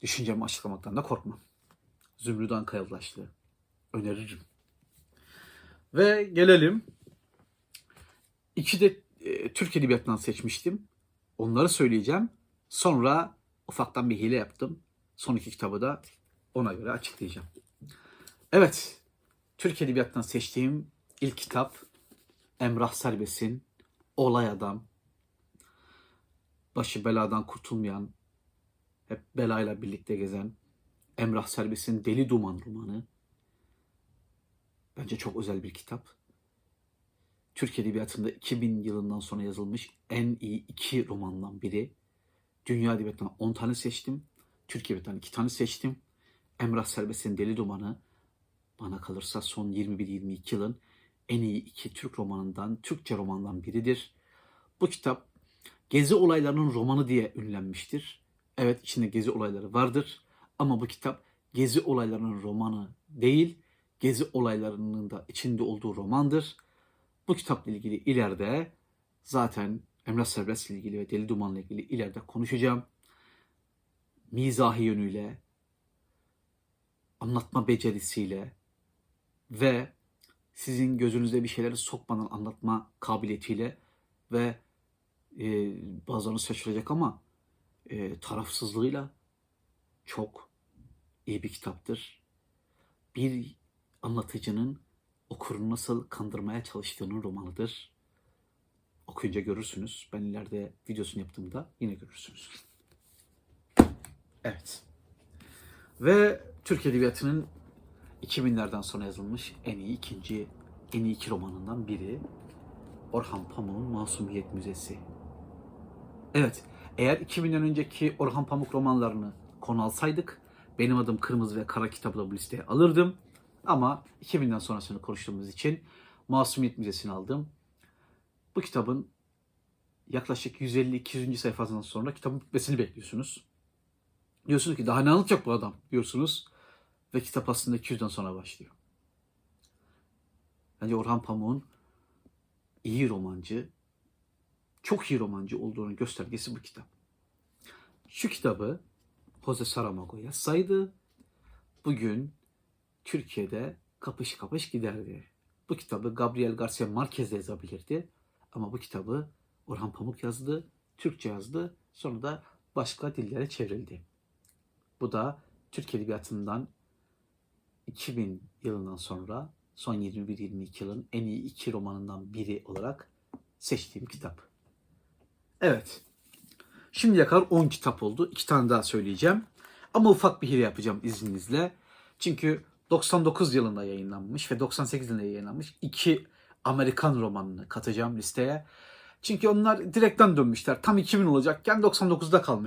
düşüncemi açıklamaktan da korkmam. Zümrüt Kayalaşlı. Öneririm. Ve gelelim. İki de e, Türk Edebiyatı'ndan seçmiştim. Onları söyleyeceğim. Sonra ufaktan bir hile yaptım. Son iki kitabı da ona göre açıklayacağım. Evet. Türk Edebiyatı'ndan seçtiğim ilk kitap Emrah Serbest'in Olay Adam. Başı beladan kurtulmayan, hep belayla birlikte gezen Emrah Serbest'in Deli Duman romanı. Bence çok özel bir kitap. Türk Edebiyatı'nda 2000 yılından sonra yazılmış en iyi iki romandan biri. Dünya Edebiyatı'ndan 10 tane seçtim. Türk Edebiyatı'ndan 2 tane seçtim. Emrah Serbest'in Deli Dumanı bana kalırsa son 21-22 yılın en iyi iki Türk romanından, Türkçe romandan biridir. Bu kitap Gezi olaylarının romanı diye ünlenmiştir. Evet içinde gezi olayları vardır ama bu kitap gezi olaylarının romanı değil, gezi olaylarının da içinde olduğu romandır. Bu kitapla ilgili ileride zaten Emrah Serbest ile ilgili ve Deli Duman'la ilgili ileride konuşacağım. Mizahi yönüyle, anlatma becerisiyle ve sizin gözünüze bir şeyleri sokmadan anlatma kabiliyetiyle ve e, bazılarınız şaşıracak ama e, tarafsızlığıyla çok iyi bir kitaptır. Bir anlatıcının okurunu nasıl kandırmaya çalıştığının romanıdır. Okuyunca görürsünüz. Ben ileride videosunu yaptığımda yine görürsünüz. Evet. Ve Türk Edebiyatı'nın 2000'lerden sonra yazılmış en iyi ikinci, en iyi iki romanından biri. Orhan Pamuk'un Masumiyet Müzesi. Evet, eğer 2000'den önceki Orhan Pamuk romanlarını konu alsaydık, benim adım Kırmızı ve Kara kitabı da bu listeye alırdım. Ama 2000'den sonrasını konuştuğumuz için Masumiyet Müzesi'ni aldım. Bu kitabın yaklaşık 150-200. sayfasından sonra kitabın bitmesini bekliyorsunuz. Diyorsunuz ki daha ne anlatacak bu adam diyorsunuz. Ve kitap aslında 200'den sonra başlıyor. Bence Orhan Pamuk'un iyi romancı, çok iyi romancı olduğunun göstergesi bu kitap. Şu kitabı Jose Saramago yazsaydı bugün Türkiye'de kapış kapış giderdi. Bu kitabı Gabriel Garcia Marquez de yazabilirdi. Ama bu kitabı Orhan Pamuk yazdı, Türkçe yazdı. Sonra da başka dillere çevrildi. Bu da Türk Edebiyatı'ndan 2000 yılından sonra son 21-22 yılın en iyi iki romanından biri olarak seçtiğim kitap. Evet. Şimdiye kadar 10 kitap oldu. 2 tane daha söyleyeceğim. Ama ufak bir hile yapacağım izninizle. Çünkü 99 yılında yayınlanmış ve 98 yılında yayınlanmış iki Amerikan romanını katacağım listeye. Çünkü onlar direkten dönmüşler. Tam 2000 olacakken 99'da kalmışlar.